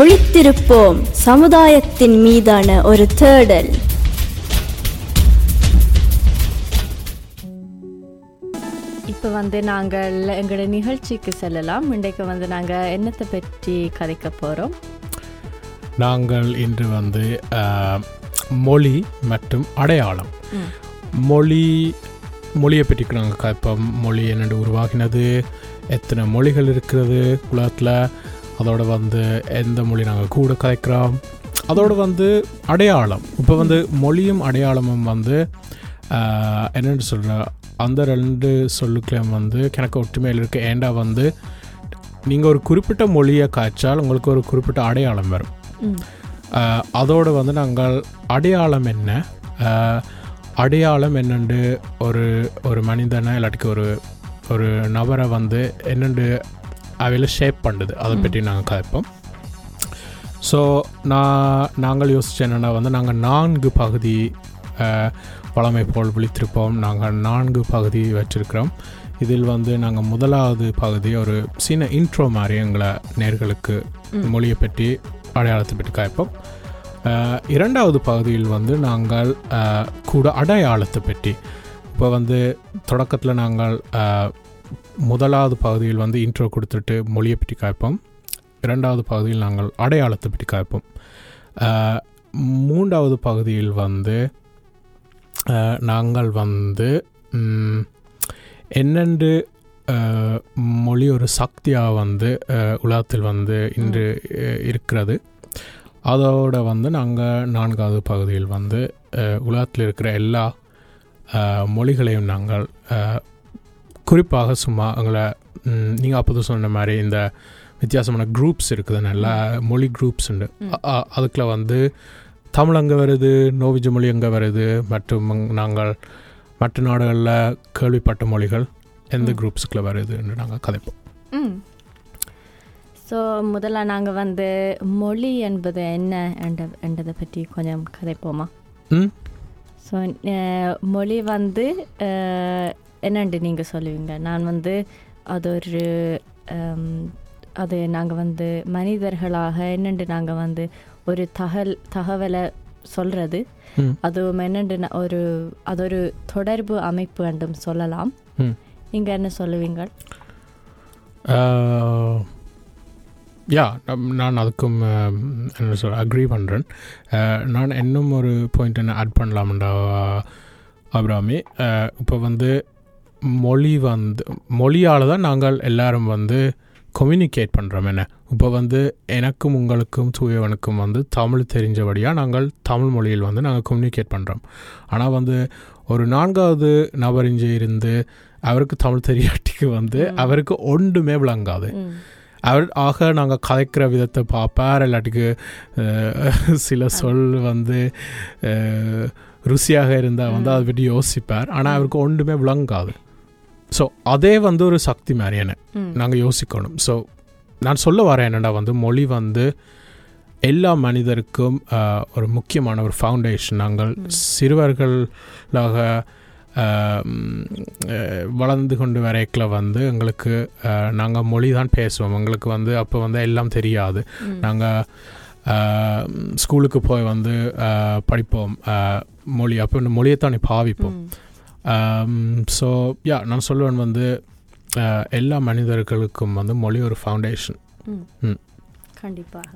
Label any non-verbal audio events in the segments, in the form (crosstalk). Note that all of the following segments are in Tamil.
விழித்திருப்போம். சமுதாயத்தின் மீதான ஒரு தேடல். இப்போ வந்து நாங்கள் எங்களோட நிகழ்ச்சிக்கு செல்லலாம். இன்றைக்கு வந்து நாங்கள் என்னத்தை பற்றி கதைக்க போகிறோம் நாங்கள் இன்று வந்து மொழி மற்றும் அடையாளம். மொழி மொழியை பற்றி நாங்கள் கற்போம். மொழி என்னென்று உருவாகினது எத்தனை மொழிகள் இருக்கிறது உலகத்தில் அதோட வந்து எந்த மொழி நாங்கள் கூட கதைக்கிறோம் அதோட வந்து அடையாளம். இப்போ வந்து மொழியும் அடையாளமும் வந்து என்னென்னு சொல்கிற அந்த ரெண்டு சொல்லுக்களையும் வந்து எனக்கு ஒற்றுமையில் இருக்க. ஏண்டா வந்து நீங்கள் ஒரு குறிப்பிட்ட மொழியை காய்ச்சால் உங்களுக்கு ஒரு குறிப்பிட்ட அடையாளம் வரும். அதோடு வந்து நாங்கள் அடையாளம் என்ன? அடையாளம் என்னண்டு ஒரு ஒரு மனிதனை இல்லாட்டிக்கு ஒரு ஒரு நபரை வந்து என்னண்டு அவையில் ஷேப் பண்ணுது அதை பற்றி நாங்கள் கதைப்போம். ஸோ நான் நாங்கள் யோசிச்ச என்னென்னா வந்து நாங்கள் நான்கு பகுதி வழமை போல் விழித்திருப்போம். நாங்கள் நான்கு பகுதி வச்சிருக்கிறோம். இதில் வந்து நாங்கள் முதலாவது பகுதி ஒரு சின்ன இன்ட்ரோ மாதிரி எங்களை நேர்களுக்கு மொழியை பற்றி அடையாளத்தை பற்றி காய்ப்போம். இரண்டாவது பகுதியில் வந்து நாங்கள் கூட அடையாளத்தை பற்றி. இப்போ வந்து தொடக்கத்தில் நாங்கள் முதலாவது பகுதியில் வந்து இன்ட்ரோ கொடுத்துட்டு மொழியை பற்றி காய்ப்போம். இரண்டாவது பகுதியில் நாங்கள் அடையாளத்தை பற்றி காய்ப்போம். மூன்றாவது பகுதியில் வந்து நாங்கள் வந்து என்னென்று மொழி ஒரு சக்தியாக வந்து உலகத்தில் வந்து இன்று இருக்கிறது. அதோட வந்து நாங்கள் நான்காவது பகுதியில் வந்து உலகத்தில் இருக்கிற எல்லா மொழிகளையும் நாங்கள் குறிப்பாக சும்மா எங்களை நீங்கள் அப்போது சொன்ன மாதிரி இந்த வித்தியாசமான குரூப்ஸ் இருக்குது நல்லா மொழி குரூப்ஸ் உண்டு. அதுக்குள்ள வந்து தமிழ் அங்கே வருது நோவிஜ மொழி அங்கே வருது மற்றும் நாங்கள் மற்ற நாடுகளில் கேள்விப்பட்ட மொழிகள் எந்த குரூப்ஸுக்குள்ள வருதுன்னு நாங்கள் கதைப்போம். ஸோ முதல்ல நாங்கள் வந்து மொழி என்பது என்ன என்ற என்றதை பற்றி கொஞ்சம் கதைப்போமா? ம். ஸோ மொழி வந்து என்னண்டு நீங்கள் சொல்லுவீங்க? நான் வந்து அது ஒரு அது நாங்கள் வந்து மனிதர்களாக என்னண்டு நாங்கள் வந்து ஒரு தகல் தகவலை சொல்கிறது. அதுவும் என்னண்டு ஒரு அது ஒரு தொடர்பு அமைப்பு என்றும் சொல்லலாம். நீங்கள் என்ன சொல்லுவீங்க? யா நான் அதுக்கும் என்ன சொல்ற அக்ரி பண்ணுறேன் நான் இன்னும் ஒரு பாயிண்ட் என்ன ஆட் பண்ணலாம்டா அபிராமி. இப்போ வந்து மொழி வந்து மொழியால் தான் நாங்கள் எல்லாரும் வந்து கம்யூனிகேட் பண்ணுறோம் என்ன. இப்போ வந்து எனக்கும் உங்களுக்கும் தூயவனுக்கும் வந்து தமிழ் தெரிஞ்சபடியாக நாங்கள் தமிழ் மொழியில் வந்து நாங்கள் கம்யூனிகேட் பண்ணுறோம் ஆனால் வந்து ஒரு நான்காவது நபர் இருந்து அவருக்கு தமிழ் தெரியாட்டிக்கு வந்து அவருக்கு ஒன்றுமே விளங்காது. அவர் ஆக நாங்கள் கதைக்கிற விதத்தை பார்ப்பார் இல்லாட்டிக்கு சில சொல் வந்து ருசியாக இருந்தால் வந்து அதை பற்றி யோசிப்பார். ஆனால் அவருக்கு ஒன்றுமே விளங்காது. ஸோ அதே வந்து ஒரு சக்தி மாதிரியான ம். நாங்கள் யோசிக்கணும். ஸோ நான் சொல்ல வரேன் என்னடா வந்து மொழி வந்து எல்லா மனிதருக்கும் ஒரு முக்கியமான ஒரு ஃபவுண்டேஷன் நாங்கள் சிறுவர்களாக வளர்ந்து கொண்டு வரைக்கல வந்து எங்களுக்கு நாங்கள் மொழி தான் பேசுவோம். எங்களுக்கு வந்து அப்போ வந்து எல்லாம் தெரியாது. நாங்கள் ஸ்கூலுக்கு போய் வந்து படிப்போம். மொழி அப்போ இந்த மொழியைத்தான் பாவிப்போம். ம். ஸோ யா நான் சொல்லுவேன் வந்து ஆஹ், எல்லா மனிதர்களுக்கும் வந்து மொழி ஒரு ஃபவுண்டேஷன். கண்டிப்பாக.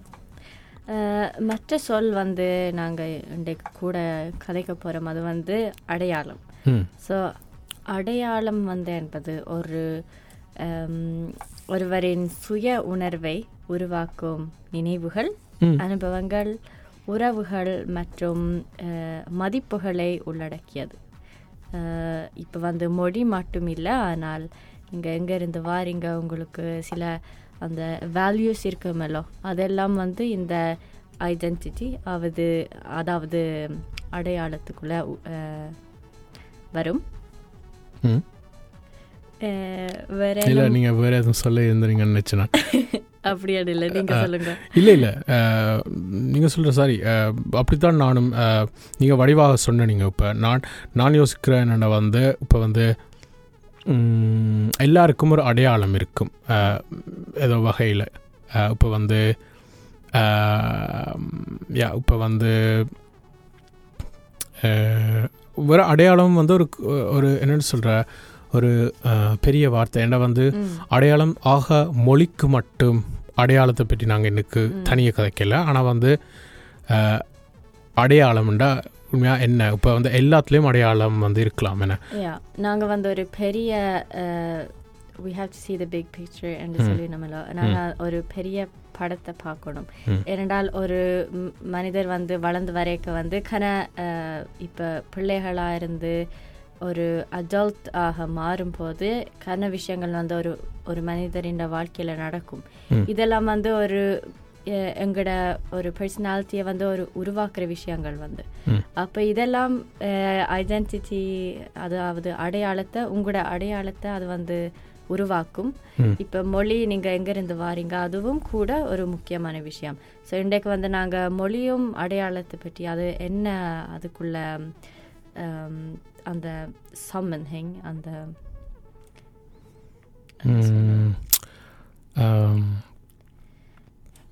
அஹ், மற்ற சொல் வந்து நாங்கள் இன்றைக்கு கூட கதைக்க போகிறோம் அது வந்து அடையாளம். ஸோ அடையாளம் வந்து என்பது ஒரு ஹம், ஒருவரின் சுய உணர்வை உருவாக்கும் நினைவுகள். அனுபவங்கள் உறவுகள் மற்றும் அஹ், மதிப்புகளை உள்ளடக்கியது. இப்போ வந்து மொழி மட்டும் இல்லை ஆனால் நீங்கள் எங்கேருந்து வாரீங்க உங்களுக்கு சில அந்த வேல்யூஸ் இருக்குமல்லோ அதெல்லாம் வந்து இந்த ஐடென்டிட்டி அவது அதாவது அடையாளத்துக்குள்ள வரும். வேற இல்லை நீங்கள் வேறு எதுவும் சொல்ல இருந்தீங்கன்னு நினச்சேன் (laughs) அப்படியா இல்லை நீங்க சொல்லுங்க. இல்லை இல்லை நீங்கள் சொல்கிற சாரி அப்படித்தான் நானும் நீங்கள் வடிவாக சொன்னீங்க இப்போ. நான் நான் யோசிக்கிறேன் என்னென்ன வந்து இப்போ வந்து எல்லாருக்கும் ஒரு அடையாளம் இருக்கும் ஏதோ வகையில். இப்போ வந்து யா இப்போ வந்து ஒரு அடையாளம் வந்து ஒரு ஒரு என்னென்னு சொல்கிற ஒரு பெரிய வார்த்தை. என்ன வந்து அடையாளம் ஆக மொழிக்கு மட்டும் அடையாளத்தை பற்றி நாங்கள் இன்னைக்கு ம். தனியாக கதைக்கல. ஆனால் வந்து அடையாளம்ண்டா உண்மையாக என்ன? இப்போ வந்து எல்லாத்துலேயும் அடையாளம் வந்து இருக்கலாம். என்ன? yeah நாங்க வந்து ஒரு பெரிய we have to see the big picture என்று. சொல்லி நம்மள நாங்க ஒரு பெரிய படத்தை பார்க்கணும். ஏனென்றால் ஒரு மனிதர் வந்து வளர்ந்து வரைக்க வந்து கன இப்ப பிள்ளைகளா இருந்து ஒரு அடல்ட் ஆக மாறும்போது கன விஷயங்கள் வந்து ஒரு ஒரு மனிதரின் வாழ்க்கையில நடக்கும். இதெல்லாம் வந்து ஒரு அஹ், எங்களோட ஒரு பர்சனாலிட்டியை வந்து ஒரு உருவாக்குற விஷயங்கள் வந்து. அப்போ இதெல்லாம் ஐடென்டிட்டி அதாவது அடையாளத்தை உங்களோட அடையாளத்தை அது வந்து உருவாக்கும். இப்போ மொழி நீங்கள் எங்கேருந்து வாரீங்க அதுவும் கூட ஒரு முக்கியமான விஷயம் ஸோ இன்றைக்கு வந்து நாங்கள் மொழியும் அடையாளத்தை பற்றி அது என்ன அதுக்குள்ள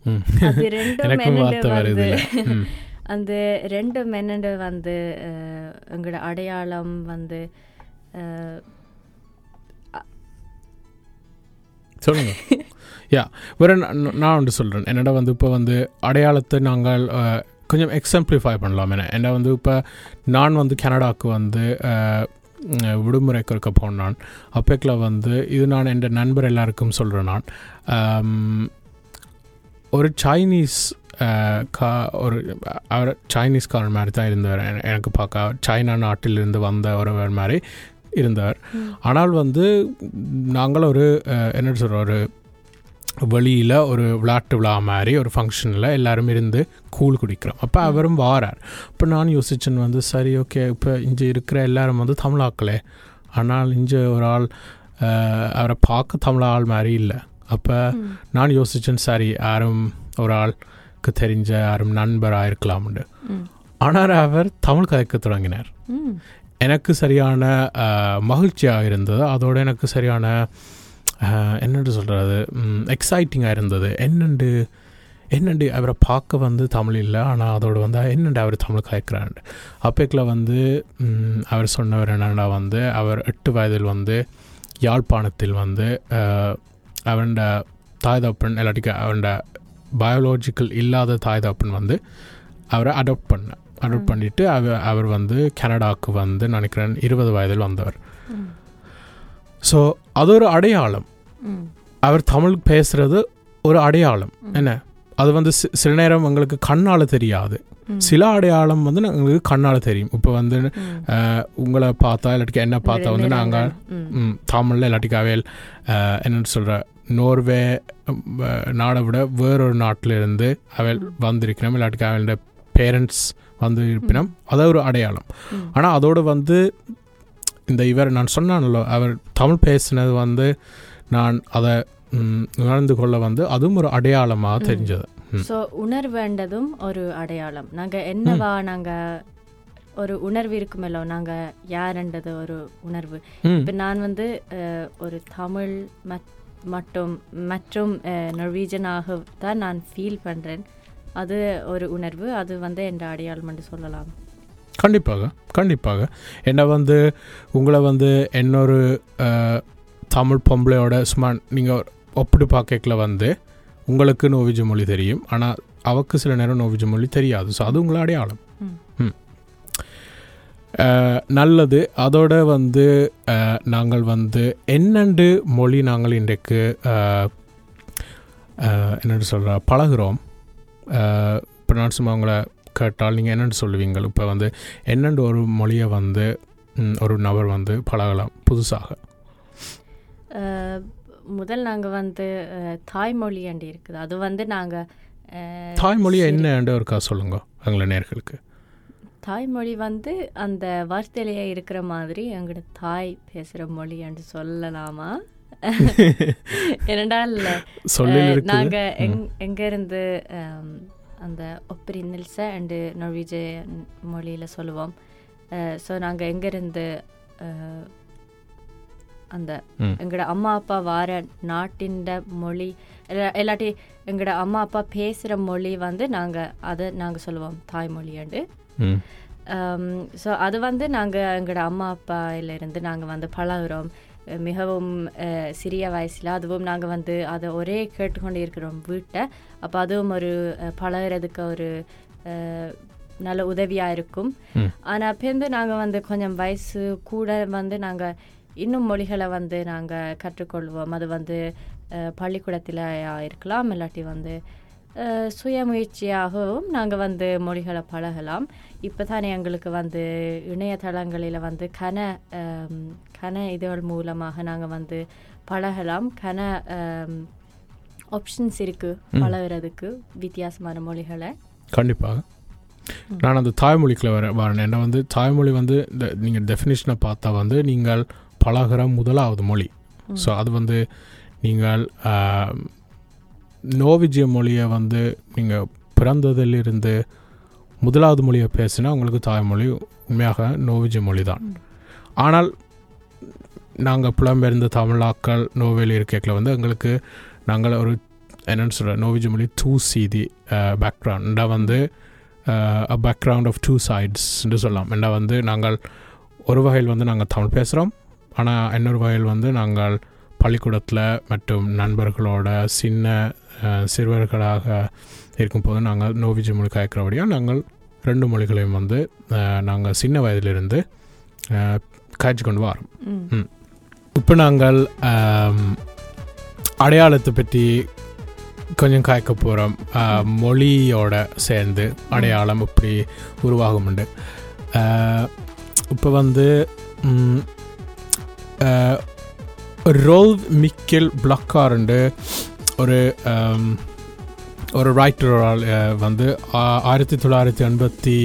(laughs) அது ரெண்டும் எனக்கும் என்னண்டு வார்த்தை வருது. வந்து (laughs) ம். அந்த ரெண்டு மென்னண்டு வந்து எங்களோட அடையாளம் வந்து சொல்லுங்க. (laughs) யா வேற நான் ஒன்று சொல்கிறேன் என்னடா வந்து இப்போ வந்து அடையாளத்தை நாங்கள் கொஞ்சம் எக்ஸம்ப்ளிஃபை பண்ணலாம். என்ன என்ன வந்து இப்போ நான் வந்து கனடாவுக்கு வந்து விடுமுறைக்கு இருக்க போனான் அப்பேக்கில் வந்து இது நான் என் நண்பர் எல்லாருக்கும் சொல்கிறேன் நான். ஒரு சைனீஸ் கா ஒரு அவர் சைனீஸ்காரன் மாதிரி தான் இருந்தவர். என- எனக்கு பார்க்க சைனா நாட்டிலிருந்து வந்த ஒருவர் மாதிரி இருந்தவர். ஆனால் வந்து நாங்கள் ஒரு என்ன சொல்கிற ஒரு வெளியில் ஒரு விளையாட்டு விழா மாதிரி ஒரு ஃபங்க்ஷனில் எல்லாரும் இருந்து கூழ் குடிக்கிறோம். அப்போ அவரும் வாரார். இப்போ நான் யோசிச்சேன் வந்து சரி ஓகே இப்போ இங்கே இருக்கிற எல்லாரும் வந்து தமிழாக்களே. ஆனால் இங்கே ஒரு ஆள் அவரை பார்க்க தமிழ் ஆள் மாதிரி இல்லை. அப்போ நான் யோசிச்சேன் சரி யாரும் ஒரு ஆளுக்கு தெரிஞ்ச யாரும் நண்பராக இருக்கலாம்னு. ஆனால் அவர் தமிழ் கதைக்க தொடங்கினார். எனக்கு சரியான மகிழ்ச்சியாக இருந்தது. அதோட எனக்கு சரியான அஹ், என்னன்னு சொல்கிறது எக்ஸைட்டிங்காக இருந்தது. என்னண்டு என்னண்டு அவரை பார்க்க வந்து தமிழ் இல்லை ஆனால் அதோட வந்து என்னண்டு அவர் தமிழ் கலைக்கிறாண்டு அப்பேக்கில் வந்து அவர் சொன்னவர் என்னடா வந்து அவர் எட்டு வயதில் வந்து யாழ்ப்பாணத்தில் வந்து அஹ், அவன் தாய் தப்பன் இல்லாட்டிக்கு அவன் பயாலஜிக்கல் இல்லாத தாய் தப்பன் வந்து அவரை அடாப்ட் பண்ண அடாப்ட் பண்ணிட்டு அவர் அவர் வந்து கனடாவுக்கு வந்து நினைக்கிறேன் இருபது வயதில் வந்தவர். ஸோ அது ஒரு அடையாளம் அவர் தமிழ் பேசுறது ஒரு அடையாளம். என்ன? அது வந்து சில நேரம் எங்களுக்கு கண்ணால் தெரியாது. சில அடையாளம் வந்து எங்களுக்கு கண்ணால் தெரியும். இப்போ வந்து உங்களை பார்த்தா இல்லாட்டிக்கு என்ன பார்த்தா வந்து நாங்கள் தமிழில் இல்லாட்டிக்கு அவையல் அஹ், என்னன்னு சொல்கிற நோர்வே நாடை விட வேறொரு நாட்டில் இருந்து அவள் வந்திருக்கணும் இல்லாட்டிக்கு அவளோட பேரண்ட்ஸ் வந்து இருப்பினும் அது ஒரு அடையாளம். ஆனால் அதோடு வந்து இந்த இவர் நான் சொன்னான்ல அவர் தமிழ் பேசினது வந்து நான் அதை உணர்ந்து கொள்ள வந்து அதுவும் ஒரு அடையாளமாக தெரிஞ்சது. ஸோ உணர்வேண்டதும் ஒரு அடையாளம். நாங்கள் என்னவா நாங்கள் ஒரு உணர்வு இருக்குமல்லோ நாங்கள் யாருன்றது ஒரு உணர்வு. இப்போ நான் வந்து ஒரு தமிழ் மட்டும் மற்றும் நொர்வீஜனாக தான் நான் ஃபீல் பண்ணுறேன் அது ஒரு உணர்வு. அது வந்து என் அடையாளம் என்று சொல்லலாம். கண்டிப்பாக கண்டிப்பாக. என்ன வந்து உங்களை வந்து இன்னொரு தமிழ் பொம்பளையோட சும்மா நீங்கள் ஒப்பிட்டு பார்க்கல வந்து உங்களுக்கு நோவிஜ மொழி தெரியும். ஆனால் அவக்கு சில நேரம் நோவிஜ மொழி தெரியாது. ஸோ அது உங்களை அடையாளம். நல்லது. அதோட வந்து நாங்கள் வந்து என்னண்டு மொழி நாங்கள் இன்றைக்கு என்னென்னு சொல்கிற பழகுறோம். இப்போ நான் சும்மா உங்களை கேட்டால் நீங்கள் என்னென்னு சொல்லுவீங்க இப்போ வந்து என்னென்று ஒரு மொழியை வந்து ஒரு நபர் வந்து பழகலாம் புதுசாக? முதல் நாங்கள் வந்து தாய்மொழி அண்டி இருக்குது. அது வந்து நாங்கள் தாய்மொழியை சரி. என்னன்னு ஒருக்கா சொல்லுங்க எங்களை நேர்களுக்கு. தாய்மொழி வந்து அந்த வார்த்தையிலேயே இருக்கிற மாதிரி எங்களோட தாய் பேசுகிற மொழி என்று சொல்லலாமா? (laughs) இரண்டால் சொல்லில் அஹ், இருக்குது. நாங்க எங் எங்க இருந்து அம், அந்த ஒப்பரி நில்ச அண்டு நொர்வீஜியன் மொழியில சொல்லுவோம். ஸோ நாங்க எங்க இருந்து அஹ், அந்த. எங்களோட அம்மா அப்பா வார நாட்டின் மொழி இல்ல- இல்லாட்டி எங்களோட அம்மா அப்பா பேசுகிற மொழி வந்து நாங்க அதை நாங்க சொல்லுவோம் தாய்மொழியாண்டு ஸோ அது வந்து நாங்கள் எங்களோட அம்மா அப்பாயிலிருந்து நாங்கள் வந்து பழகுறோம். மிகவும் சிறிய வயசில் அதுவும் நாங்கள் வந்து அதை ஒரே கேட்டுக்கொண்டு இருக்கிறோம் வீட்டை. அப்போ அதுவும் ஒரு பழகுறதுக்கு ஒரு நல்ல உதவியாக இருக்கும். ஆனால் பேருந்து நாங்கள் வந்து கொஞ்சம் வயசு கூட வந்து நாங்கள் இன்னும் மொழிகளை வந்து நாங்கள் கற்றுக்கொள்வோம். அது வந்து பள்ளிக்கூடத்தில் இருக்கலாம் இல்லாட்டி வந்து சுயமுயற்சியாகவும் நாங்கள் வந்து மொழிகளை பழகலாம். இப்போ தானே எங்களுக்கு வந்து இணையதளங்களில் வந்து கன கன இதழ் மூலமாக நாங்கள் வந்து பழகலாம். கன ஆப்ஷன்ஸ் இருக்குது பழகுறதுக்கு வித்தியாசமான மொழிகளை. கண்டிப்பாக நான் அந்த தாய்மொழிக்குள்ள வர வரேன். என்ன வந்து தாய்மொழி வந்து இந்த நீங்கள் டெஃபினேஷனை பார்த்தா வந்து நீங்கள் பழகுற முதலாவது மொழி. ஸோ அது வந்து நீங்கள் நோவிஜிய மொழியை வந்து நீங்கள் பிறந்ததிலிருந்து முதலாவது மொழியை பேசினா உங்களுக்கு தாய்மொழி உண்மையாக நோவிஜிய மொழி தான் ஆனால் நாங்கள் புலம்பெயர்ந்த தமிழாக்கள் நோவேலி இருக்கையில் வந்து எங்களுக்கு நாங்கள் ஒரு என்னென்னு சொல்கிற நோவிஜிய மொழி டூ சீதி பேக்ரவுண்டாக வந்து அ பேக்ரவுண்ட் ஆஃப் டூ சைட்ஸ்ன்னு சொல்லலாம். ஏன்னா வந்து நாங்கள் ஒரு வகையில் வந்து நாங்கள் தமிழ் பேசுகிறோம் ஆனால் இன்னொரு வகையில் வந்து நாங்கள் பள்ளிக்கூடத்தில் மற்றும் நண்பர்களோட சின்ன சிறுவர்களாக இருக்கும்போது நாங்கள் நோவிஜி மொழி காய்க்கிறபடியாக நாங்கள் ரெண்டு மொழிகளையும் வந்து நாங்கள் சின்ன வயதிலிருந்து காய்ச்சி கொண்டு வரோம். ம். இப்போ நாங்கள் அடையாளத்தை பற்றி கொஞ்சம் காய்க்க போகிறோம் மொழியோட சேர்ந்து அடையாளம் இப்படி உருவாகும்ண்டு. இப்போ வந்து ம், ரோல் மிக்கில் பிளக்காருண்டு ஒரு ஒரு ரைட்டரால் வந்து ஆயிரத்தி தொள்ளாயிரத்தி எண்பத்தி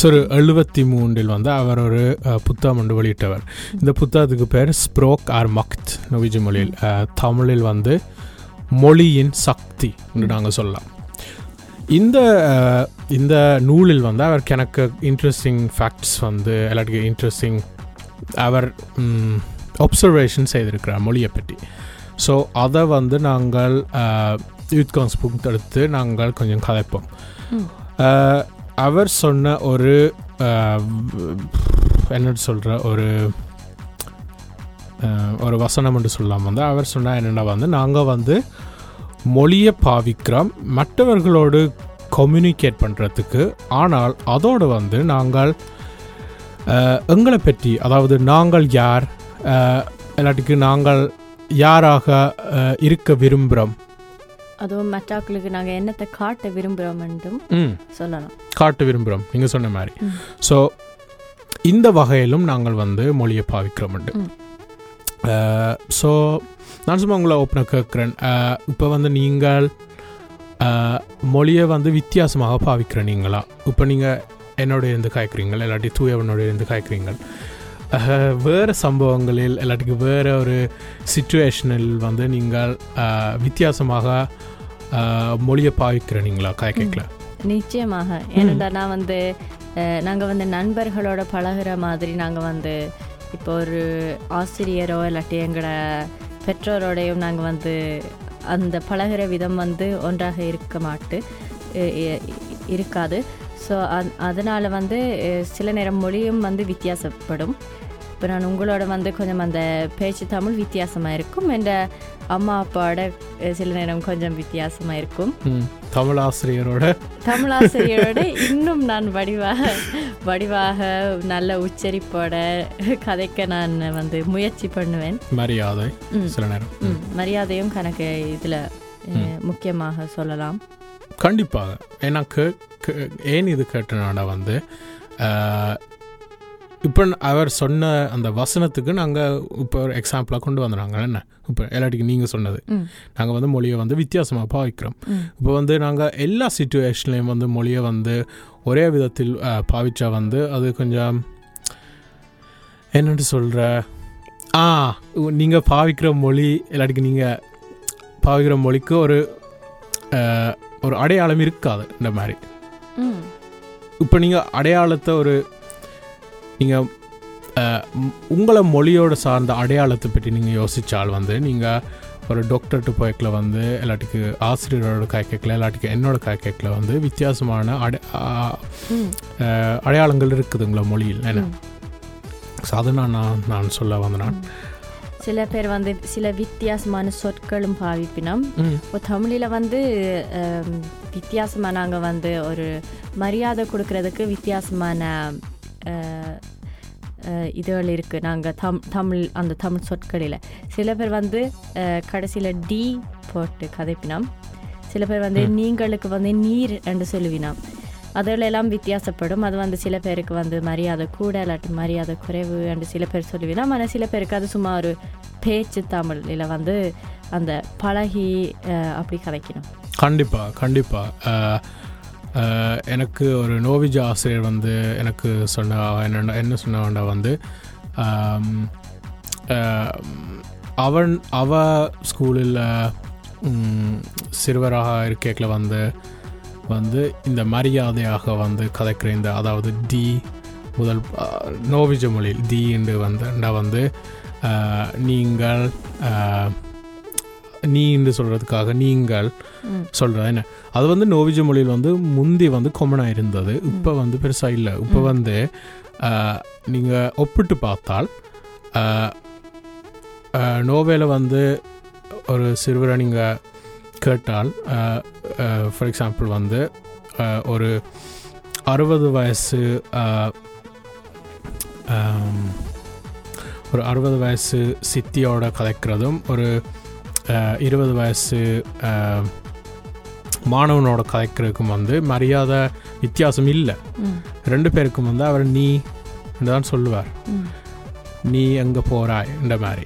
சாரி எழுபத்தி மூன்றில் வந்து அவர் ஒரு புத்தகம் ஒன்று வெளியிட்டவர். இந்த புத்தகத்துக்கு பேர் ஸ்ப்ரோக் ஆர் மக்த் நொவிஜி மொழியில். தமிழில் வந்து மொழியின் சக்தி என்று நாங்கள் சொல்லலாம். இந்த இந்த நூலில் வந்து அவருக்கு எனக்கு இன்ட்ரெஸ்டிங் ஃபேக்ட்ஸ் வந்து எல்லாத்துக்கும் இன்ட்ரெஸ்டிங் அவர் ஒப்சர்வேஷன் செய்திருக்கிறார் மொழியை பற்றி. ஸோ அதை வந்து நாங்கள் யூத் கான்ஸ்புக் எடுத்து நாங்கள் கொஞ்சம் கதைப்போம். அவர் சொன்ன ஒரு என்னென்னு என்ன சொல்கிற ஒரு ஒரு வசனம் என்று சொல்லாமல் வந்து அவர் சொன்னால் என்னென்னா வந்து நாங்கள் வந்து மொழியை பாவிக்கிறோம் மற்றவர்களோடு கம்யூனிகேட் பண்ணுறதுக்கு ஆனால் அதோடு வந்து நாங்கள் எங்களை பற்றி அதாவது நாங்கள் யார் இல்லாட்டிக்கு நாங்கள் யாராக இருக்க விரும்புகிறோம் அதுவும் மற்றாக்களுக்கு நாங்கள் என்னத்தை காட்ட விரும்புகிறோம் என்றும் சொல்லலாம். காட்ட விரும்புகிறோம் நீங்கள் சொன்ன மாதிரி. ஸோ இந்த வகையிலும் நாங்கள் வந்து மொழியை பாவிக்கிறோம் ம். ஸோ நான் சும்மா உங்களை ஓப்பனாக கேட்குறேன் இப்போ வந்து நீங்கள் மொழியை வந்து வித்தியாசமாக பாவிக்கிற நீங்களா? இப்போ நீங்கள் என்னோட இருந்து காய்க்கிறீங்க இல்லாட்டி தூயவனோட இருந்து காய்க்கிறீங்க அஹ், வேறு சம்பவங்களில் இல்லாட்டிக்கு வேறு ஒரு சுச்சுவேஷனில் வந்து நீங்கள் வித்தியாசமாக மொழியை பாவிக்கிற நீங்களா காய்க்கல நிச்சயமாக. ஏனென்றா நான் வந்து நாங்கள் வந்து நண்பர்களோட பழகுற மாதிரி நாங்கள் வந்து இப்போ ஒரு ஆசிரியரோ இல்லாட்டி எங்களோட பெற்றோரோடையும் நாங்கள் வந்து அந்த பழகுற விதம் வந்து ஒன்றாக இருக்க மாட்டு இருக்காது. ஸோ அதனால் வந்து சில நேரம் மொழியும் வந்து வித்தியாசப்படும். இப்போ நான் உங்களோட வந்து கொஞ்சம் அந்த பேச்சு தமிழ் வித்தியாசமாக இருக்கும் என்ற அம்மா அப்பாவோட சில நேரம் கொஞ்சம் வித்தியாசமாக இருக்கும். தமிழ் ஆசிரியரோட. தமிழாசிரியரோட இன்னும் நான் வடிவாக வடிவாக நல்ல உச்சரிப்போட கதைக்க நான் வந்து முயற்சி பண்ணுவேன். மரியாதை. சில நேரம். மரியாதையும் கணக்கு இதில் முக்கியமாக சொல்லலாம். கண்டிப்பாக. ஏன்னா ஏன் இது கேட்டனால வந்து இப்போ அவர் சொன்ன அந்த வசனத்துக்கு நாங்கள் இப்போ ஒரு எக்ஸாம்பிளாக கொண்டு வந்துடுறாங்க என்ன? இப்போ எல்லாத்துக்கும் நீங்கள் சொன்னது. நாங்கள் வந்து மொழியை வந்து வித்தியாசமாக பாவிக்கிறோம். இப்போ வந்து நாங்கள் எல்லா சுச்சுவேஷன்லேயும் வந்து மொழியை வந்து ஒரே விதத்தில் பாவிச்சா வந்து அது கொஞ்சம் என்னென்னு சொல்கிற ஆ நீங்கள் பாவிக்கிற மொழி இல்லாட்டிக்கு நீங்கள் பாவிக்கிற மொழிக்கு ஒரு ஒரு அடையாளம் இருக்காது. இந்த மாதிரி. இப்போ நீங்கள் அடையாளத்தை ஒரு நீங்கள் உங்களை மொழியோட சார்ந்த அடையாளத்தை பற்றி நீங்கள் யோசித்தால் வந்து நீங்கள் ஒரு டாக்டர்கிட்ட போய்க்கல வந்து எல்லாத்துக்கு ஆசிரியரோட காய் கேட்கல எல்லாத்துக்கு என்னோட காய் கேட்கல வந்து வித்தியாசமான அடை அடையாளங்கள் இருக்குதுங்களா மொழியில். என்ன. ஸோ அதை நான் நான் சொல்ல வந்தேன்? சில பேர் வந்து சில வித்தியாசமான சொற்களும் பாவிப்பினோம். இப்போ தமிழில் வந்து ஹம், வித்தியாசமா நாங்கள் வந்து ஒரு மரியாதை கொடுக்கறதுக்கு வித்தியாசமான இதுகள் இருக்குது நாங்கள் தம் தமிழ் அந்த தமிழ் சொற்களில். சில பேர் வந்து கடைசியில் டி போட்டு கதைப்பினோம். சில பேர் வந்து நீங்களுக்கு வந்து நீர் என்று சொல்லுவினோம். அதில் எல்லாம் வித்தியாசப்படும். அது வந்து சில பேருக்கு வந்து மரியாதை கூட இல்லாட்டி மரியாதை குறைவு என்று சில பேர் சொல்லுவினோம். ஆனால் சில பேருக்கு அது சும்மா ஒரு பேச்சு தமிழ் இல்லை வந்து அந்த பழகி அப்படி கதைக்கணும். கண்டிப்பாக கண்டிப்பாக எனக்கு ஒரு நோவிஜ ஆசிரியர் வந்து எனக்கு சொன்ன என்ன என்ன சொன்னவன்டா வந்து அவன் அவ ஸ்கூலில் சிறுவராக இருக்கைக்குள்ள வந்து வந்து இந்த மரியாதையாக வந்து கதைக்கிற இந்த அதாவது டி முதல் நோவிஜ மொழியில் டி என்று வந்து வந்து நீங்கள் நீ என்று சொல்கிறதுக்காக நீங்கள் ம். சொல்கிறது என்ன அது வந்து நோவிஜ மொழியில் வந்து முந்தி வந்து காமனாக இருந்தது இப்போ வந்து பெருசாக இல்லை இப்போ. வந்து நீங்கள் ஒப்பிட்டு பார்த்தால் நோவேல வந்து ஒரு சிறுவரை நீங்கள் கேட்டால் ஃபார் எக்ஸாம்பிள் வந்து ஒரு அறுபது வயசு ஒரு அறுபது வயசு சித்தியோட கதைக்கிறதும் ஒரு இருபது வயசு மாணவனோட கதைக்கிறதுக்கும் வந்து மரியாதை வித்தியாசம் இல்லை. ரெண்டு பேருக்கும் வந்து அவர் நீ தான் சொல்லுவார். நீ எங்கே போகிறாய் இந்த மாதிரி.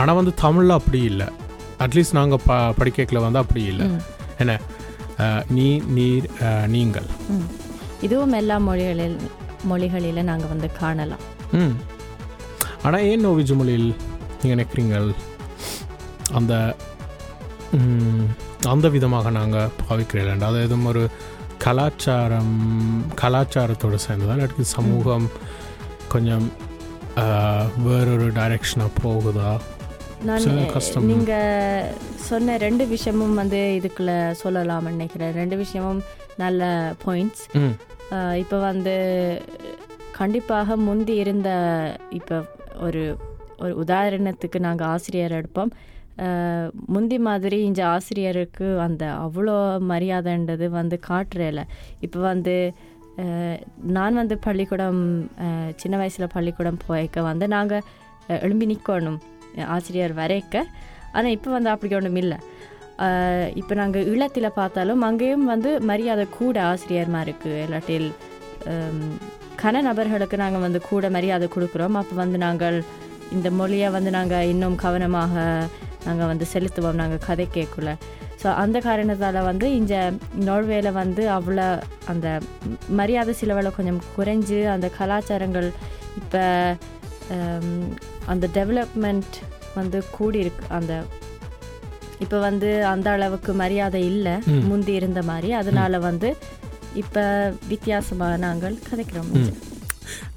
ஆனால் வந்து தமிழில் அப்படி இல்லை. அட்லீஸ்ட் நாங்கள் ப படிக்கல வந்து அப்படி இல்லை. என்ன? நீ நீர் நீங்கள். இதுவும் எல்லா மொழிகளில் மொழிகளில் நாங்கள் வந்து காணலாம். ஆனால் ஏன் நோவிஜ் மொழியில் நீங்கள் நினைக்கிறீங்கள்? அந்த அந்த விதமாக நாங்கள் பாவிக்கிறீர்கள் அது எதுவும் ஒரு கலாச்சாரம் கலாச்சாரத்தோடு சேர்ந்ததா? இல்லாட்டி சமூகம் கொஞ்சம் வேறொரு டைரெக்ஷனாக போகுதா? நான். நீங்கள் சொன்ன ரெண்டு விஷயமும் வந்து இதுக்குள்ள சொல்லலாம்னு நினைக்கிறேன். ரெண்டு விஷயமும் நல்ல பாயிண்ட்ஸ் இப்போ வந்து கண்டிப்பாக முந்தி இருந்த இப்போ ஒரு ஒரு உதாரணத்துக்கு நாங்கள் ஆசிரியர் எடுப்போம். முந்தி மாதிரி இந்த ஆசிரியருக்கு அந்த அவ்வளோ மரியாதைன்றது வந்து காட்டுறல இப்போ வந்து நான் வந்து பள்ளிக்கூடம் சின்ன வயசில் பள்ளிக்கூடம் போய்க்க வந்து நாங்கள் எழும்பி நிற்கணும் ஆசிரியர் வரைக்க. ஆனால் இப்போ வந்து அப்படி ஒன்றும் இல்லை. இப்போ நாங்கள் ஈழத்தில் பார்த்தாலும் அங்கேயும் வந்து மரியாதை கூட ஆசிரியர்மாருக்கு. இல்லாட்டில் கன நபர்களுக்கு நாங்கள் வந்து கூட மரியாதை கொடுக்குறோம். அப்போ வந்து நாங்கள் இந்த மொழியை வந்து நாங்கள் இன்னும் கவனமாக நாங்கள் வந்து செலுத்துவோம் நாங்கள் கதை கேட்கல ஸோ அந்த காரணத்தால் வந்து இந்த நோர்வேல வந்து அவ்வளோ அந்த மரியாதை சிலவளை கொஞ்சம் குறைஞ்சு அந்த கலாச்சாரங்கள் இப்போ அந்த டெவலப்மெண்ட் வந்து கூடியிருக்கு. அந்த இப்போ வந்து அந்த அளவுக்கு மரியாதை இல்லை. முந்தி இருந்த மாதிரி. அதனால வந்து இப்போ வித்தியாசமாக நாங்கள் கதைக்கிறோம்.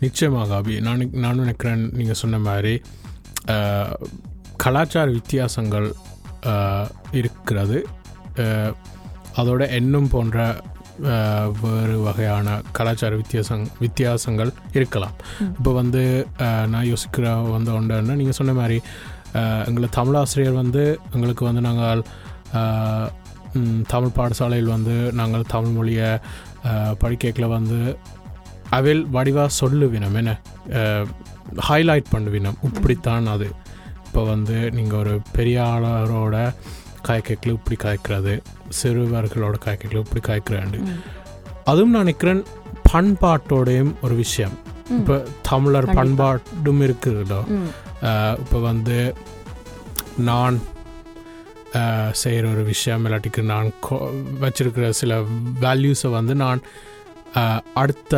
நிச்சயமாக அபி. நான் நானும் நினைக்கிறேன் நீங்கள் சொன்ன மாதிரி கலாச்சார வித்தியாசங்கள் இருக்கிறது. அதோட எண்ணம் போன்ற வேறு வகையான கலாச்சார வித்தியாசங் வித்தியாசங்கள் இருக்கலாம். இப்போ வந்து நான் யோசிக்கிற வந்து ஒன்றுன்னா நீங்கள் சொன்ன மாதிரி எங்களை தமிழாசிரியர் வந்து எங்களுக்கு வந்து நாங்கள் தமிழ் பாடசாலையில் வந்து நாங்கள் தமிழ் மொழியை படிக்கல வந்து அவில் வடிவாக சொல்லுவினம் என்ன? ஹைலைட் பண்ணுவினம். இப்படித்தான் அது. இப்போ வந்து நீங்கள் ஒரு பெரியாளரோட காய்க்கல இப்படி காய்க்கிறது சிறுவர்களோட காய்க்கல இப்படி காய்க்கிறாண்டு. அதுவும் நான் நினைக்கிறேன் பண்பாட்டோடையும் ஒரு விஷயம். இப்போ தமிழர். பண்பாடும் இருக்குதோ இப்போ வந்து நான் செய்கிற ஒரு விஷயம் இல்லாட்டிக்கு நான் வச்சிருக்கிற சில வேல்யூஸை வந்து நான் அடுத்த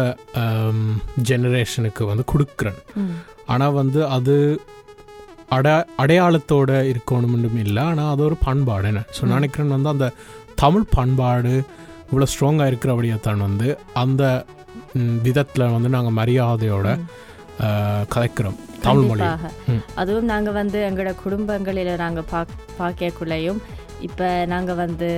ஜெனரேஷனுக்கு வந்து கொடுக்குறேன். ஆனால் வந்து அது அட அடையாளத்தோட இருக்கணும்னு இல்லை ஆனால் அது ஒரு பண்பாடு என்ன ஸோ. நினைக்கிறேன் வந்து அந்த தமிழ் பண்பாடு இவ்வளோ ஸ்ட்ராங்காக இருக்கிறபடியே தான் வந்து அந்த விதத்தில் வந்து நாங்கள் மரியாதையோட ம். அஹ், கதைக்கிறோம் தமிழ் மொழி. அதுவும் நாங்கள் வந்து எங்களோட குடும்பங்களில் நாங்கள் பாக் பார்க்கக்குள்ளேயும் இப்போ நாங்கள் வந்து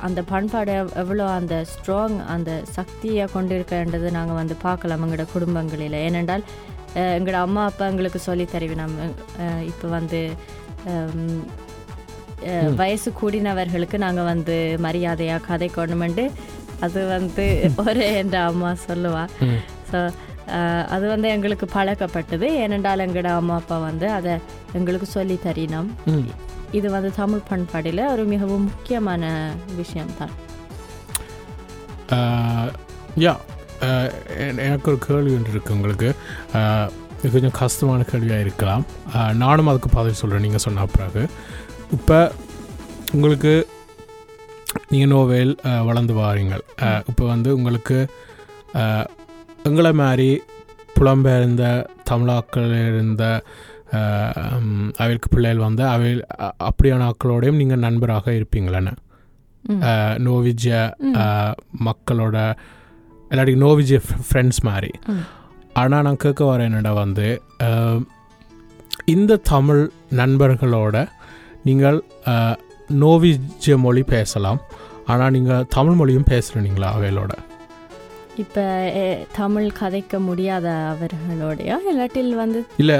அந்த பண்பாடு எவ்வளோ அந்த ஸ்ட்ராங் அந்த சக்தியை கொண்டிருக்கின்றது நாங்கள் வந்து பார்க்கலாம் எங்களோட குடும்பங்களில் ஏனென்றால் எங்களோட அம்மா அப்பா எங்களுக்கு சொல்லி தருவி நம்ம இப்போ வந்து. வயசு கூடினவர்களுக்கு நாங்கள் வந்து மரியாதையாக கதை கொண்டுமெண்டு அது வந்து ஒரு என்ற அம்மா சொல்லுவா. ஸோ அது வந்து எங்களுக்கு பழக்கப்பட்டது ஏனென்றால் எங்களோட அம்மா அப்பா வந்து அதை எங்களுக்கு சொல்லி தரினோம். இது வந்து தமிழ் பண்பாடில் ஒரு மிகவும் முக்கியமான விஷயம்தான் யா எனக்கு ஒரு கேள்வி ஒன்று இருக்குது உங்களுக்கு. இது கொஞ்சம் கஷ்டமான கேள்வியாக இருக்கலாம். நானும் அதுக்கு பதில் சொல்கிறேன் நீங்கள் சொன்ன பிறகு. இப்போ உங்களுக்கு நீங்கள் நோவேல் வளர்ந்து வாரீங்கள். இப்போ வந்து உங்களுக்கு எங்களை மாதிரி புலம்பெயர்ந்த தமிழாக்கள் இருந்த அவருக்கு பிள்ளைகள் வந்து அவை அப்படியான ஆக்களோடையும் நீங்கள் நண்பராக இருப்பீங்களேன்னு. அஹ், மக்களோட இல்லாட்டி நோவிஜ்ய ஃப்ரெண்ட்ஸ் மாதிரி. ஆனால் நான் கேட்க வரேன் என்னடா வந்து இந்த தமிழ் நண்பர்களோட நீங்கள் நோவிஜ்ய மொழி பேசலாம் ஆனால் நீங்கள் தமிழ் மொழியும் பேசுகிறீங்களா அவைகளோட இப்போ தமிழ் கதைக்க முடியாத அவர்களோடையா இல்லாட்டில் வந்து இல்லை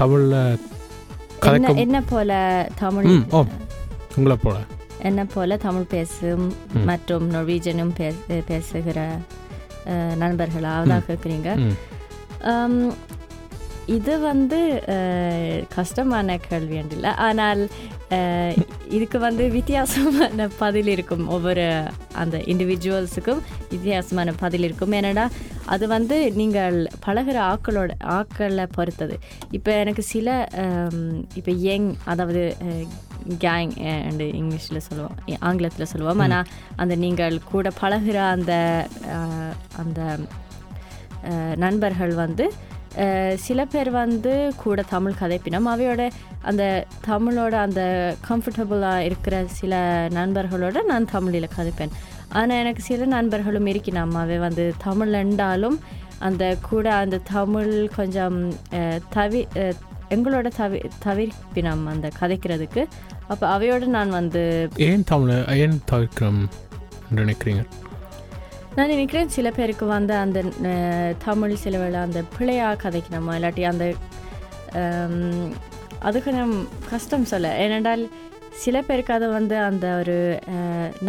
தமிழில் என்ன போல தமிழ். உங்களை போல என்ன போல தமிழ் பேசும். மற்றும் நொர்வீஜனும் பேச பேசுகிற நண்பர்களா அதான் கேட்குறீங்க இது வந்து கஷ்டமான கேள்வி இல்லை. ஆனால் இதுக்கு வந்து வித்தியாசமான பதில் இருக்கும் ஒவ்வொரு அந்த இண்டிவிஜுவல்ஸுக்கும் வித்தியாசமான பதில் இருக்கும். ஏன்னா அது வந்து நீங்கள் பழகிற ஆக்களோட ஆக்களை பொறுத்தது. இப்போ எனக்கு சில இப்போ யங் அதாவது கேங் அண்டு இங்கிலீஷில் சொல்லுவோம் ஆங்கிலத்தில் சொல்லுவோம். ஆனால் அந்த நீங்கள் கூட பழகிற அந்த அந்த நண்பர்கள் வந்து சில பேர் வந்து கூட தமிழ் கதைப்பினம் அவையோட அந்த தமிழோட அந்த கம்ஃபர்டபுளாக இருக்கிற சில நண்பர்களோட நான் தமிழில் கதைப்பேன் ஆனால் எனக்கு சில நண்பர்களும் இருக்கணும் அவை வந்து தமிழ் என்றாலும் அந்த கூட அந்த தமிழ் கொஞ்சம் தவி எங்களோட தவி தவிர்ப்பினம் அந்த கதைக்கிறதுக்கு அப்போ அவையோடு நான் வந்து ஏன் தமிழ் ஏன் தவிர்க்கிறோம் நினைக்கிறீங்க நான் நினைக்கிறேன் சில பேருக்கு வந்து அந்த தமிழ் சில வேளை அந்த பிள்ளையாக கதைக்கணுமா இல்லாட்டி அந்த அதுக்கு அது கொஞ்சம் கஷ்டம் சொல்ல. ஏனென்றால் சில பேருக்கு அது வந்து அந்த ஒரு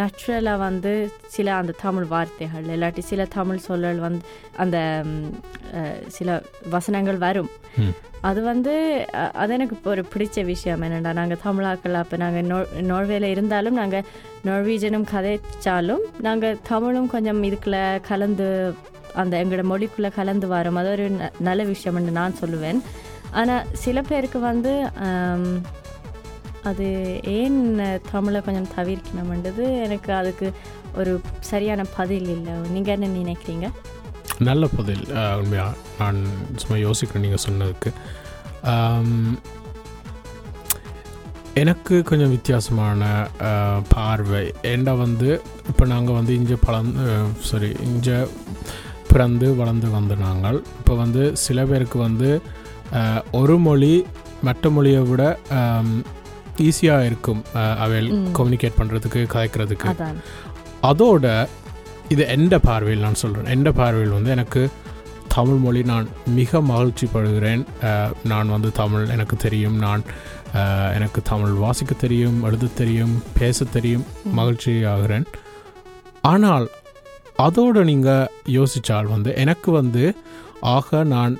நேச்சுரலாக வந்து சில அந்த தமிழ் வார்த்தைகள் இல்லாட்டி சில தமிழ் சொல்லல் வந்து அந்த சில வசனங்கள் வரும். அது வந்து அது எனக்கு இப்போ ஒரு பிடிச்ச விஷயம் என்னடா நாங்கள் தமிழாக்கள் அப்போ நாங்கள் நோ நோர்வேல இருந்தாலும் நாங்கள் நார்வீஜனும் கதைச்சாலும் நாங்கள் தமிழும் கொஞ்சம் இதுக்குள்ள கலந்து அந்த எங்களோட மொழிக்குள்ளே கலந்து வரோம். அது ஒரு ந- நல்ல விஷயம்னு நான் சொல்லுவேன். ஆனால் சில பேருக்கு வந்து அது ஏன் தமிழை கொஞ்சம் தவிர்க்கணும்ன்றது எனக்கு அதுக்கு ஒரு சரியான பதில் இல்லை. நீங்கள் என்ன நினைக்கிறீங்க? நல்ல பதில் உண்மையா? நான் சும்மா யோசிக்கிறேன் நீங்கள் சொன்னதுக்கு. எனக்கு கொஞ்சம் வித்தியாசமான பார்வை. ஏண்டா வந்து இப்போ நாங்கள் வந்து இங்கே பழந்து சாரி இங்கே பிறந்து வளர்ந்து வந்த நாங்கள். இப்போ வந்து சில பேருக்கு வந்து ஒரு மொழி மற்ற மொழியை விட ஈஸியாக இருக்கும் ம். கம்யூனிகேட் பண்ணுறதுக்கு கதைக்கிறதுக்கு. அதோட இது எந்த பார்வையில் நான் சொல்கிறேன் எந்த பார்வையில் வந்து எனக்கு தமிழ் மொழி நான் மிக மகிழ்ச்சி படுகிறேன். அஹ், நான் வந்து தமிழ் எனக்கு தெரியும். நான் எனக்கு தமிழ் வாசிக்க தெரியும் எழுத தெரியும் பேச தெரியும். மகிழ்ச்சி ஆகிறேன். ஆனால் அதோடு நீங்கள் யோசித்தால் வந்து எனக்கு வந்து ஆக நான்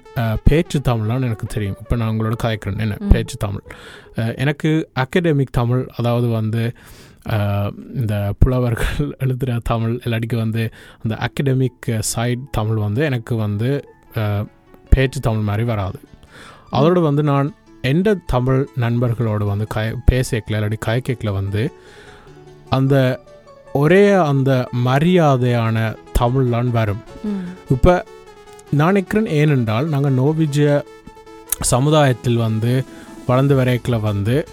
பேச்சு தமிழ்லாம் எனக்கு தெரியும். இப்போ நான் உங்களோட கதைக்கிறேன். என்ன. பேச்சு தமிழ். எனக்கு அகடமிக் தமிழ் அதாவது வந்து இந்த புலவர்கள் (laughs) எழுதுகிற தமிழ் இல்லாட்டிக்கு வந்து அந்த அகடமிக் சைட் தமிழ் வந்து எனக்கு வந்து பேச்சு தமிழ் மாதிரி வராது. அதோடு வந்து நான் எந்த தமிழ் நண்பர்களோடு வந்து கய பேசிக்கல இல்லாட்டி கயக்கேக்கில் வந்து அந்த ஒரே அந்த மரியாதையான தமிழ்லாம் வரும். இப்போ நான் நினைக்கிறேன் ஏனென்றால் நாங்கள் நோவிஜய சமுதாயத்தில் வந்து வளர்ந்து வரைக்கில் வந்து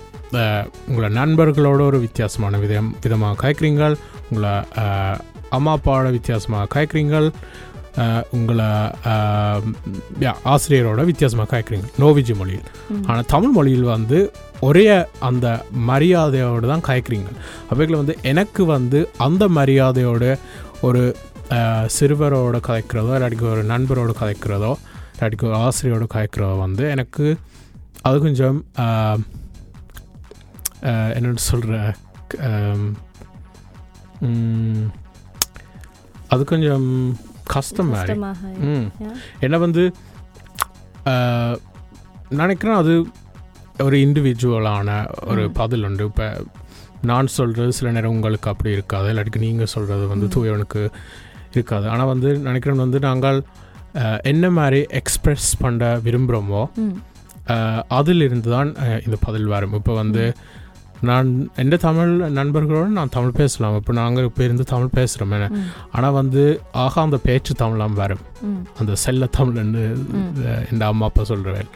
உங்களை நண்பர்களோட ஒரு வித்தியாசமான விதம் விதமாக காய்க்கிறீங்கள் உங்களை அம்மா அப்பாவோட வித்தியாசமாக காய்க்கிறீங்கள் உங்களை ஆசிரியரோட வித்தியாசமாக காய்க்கிறீங்க நோவிஜி மொழியில். ஆனால் தமிழ் மொழியில் வந்து ஒரே அந்த மரியாதையோடு தான் காய்க்கிறீங்க அவைகளை வந்து எனக்கு வந்து அந்த மரியாதையோட ஒரு சிறுவரோட கதைக்கிறதோ இல்லாட்டிக்கு ஒரு நண்பரோட கதைக்கிறதோ இல்லாட்டிக்கு ஒரு ஆசிரியரோட கதைக்கிறதோ வந்து எனக்கு அது கொஞ்சம் என்னன்னு சொல்கிற அது கொஞ்சம் கஷ்டம் மாதிரி ம். என்ன வந்து நினைக்கிறேன் அது ஒரு இண்டிவிஜுவலான ஒரு. பதில் உண்டு இப்போ நான் சொல்கிறது சில நேரம் உங்களுக்கு அப்படி இருக்காது இல்லாட்டிக்கு நீங்கள் சொல்கிறது வந்து. தூயவனுக்கு இருக்காது. ஆனால் வந்து நினைக்கிறேன் வந்து நாங்கள் என்ன மாதிரி எக்ஸ்பிரஸ் பண்ண விரும்புகிறோமோ அதிலிருந்து தான் இந்த பதில் வரும். இப்போ வந்து நான் எந்த தமிழ் நண்பர்களோடு நான் தமிழ் பேசலாம். இப்போ நாங்கள் இப்போ இருந்து தமிழ் பேசுகிறோம் ஆனால் வந்து ஆகா அந்த பேச்சு தமிழாம் வரும். அந்த செல்ல தமிழ்னு. இந்த அம்மா அப்பா சொல்கிறவேன்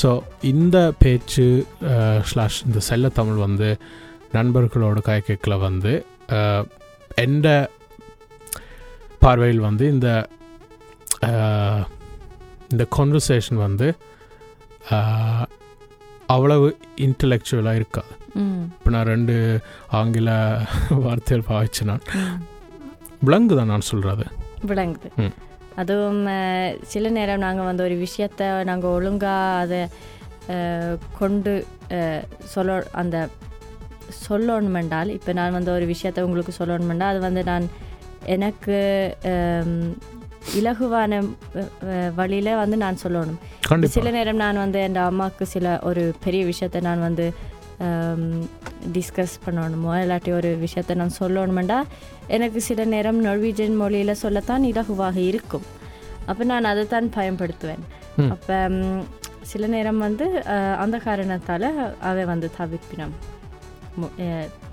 ஸோ இந்த பேச்சு ஸ்லாஷ் இந்த செல்ல தமிழ் வந்து நண்பர்களோட காய்க்கேக்கில் வந்து எந்த பார்வையில் வந்து இந்த இந்த கான்வர்சேஷன் வந்து அவ்வளவு இன்டலெக்சுவலாக இருக்காது. இப்போ நான் ரெண்டு ஆங்கில (laughs) வார்த்தைகள் பாவிச்சு நான் ம். விலங்கு தான் நான் சொல்கிறது விளங்குது. அதுவும் சில நேரம் நாங்கள் வந்து ஒரு விஷயத்த நாங்கள் ஒழுங்காக அதை கொண்டு சொல்ல அந்த சொல்லணுமென்றால் இப்போ நான் வந்து ஒரு விஷயத்த உங்களுக்கு சொல்லணுமென்றால் அது வந்து நான் எனக்கு அம், இலகுவான வழியில் வந்து நான் சொல்லணும். சில நேரம் நான் வந்து என் அம்மாவுக்கு சில ஒரு பெரிய விஷயத்தை நான் வந்து டிஸ்கஸ் பண்ணணுமோ இல்லாட்டி ஒரு விஷயத்தை நான் சொல்லணுமெண்டா எனக்கு சில நேரம் நொர்வீஜன் மொழியில் சொல்லத்தான் இலகுவாக இருக்கும். அப்போ நான் அதை தான் பயன்படுத்துவேன். அப்போ சில நேரம் வந்து அஹ், அந்த காரணத்தால் அவை வந்து தவிர்ப்பினம்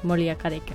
மொழியை கதைக்க.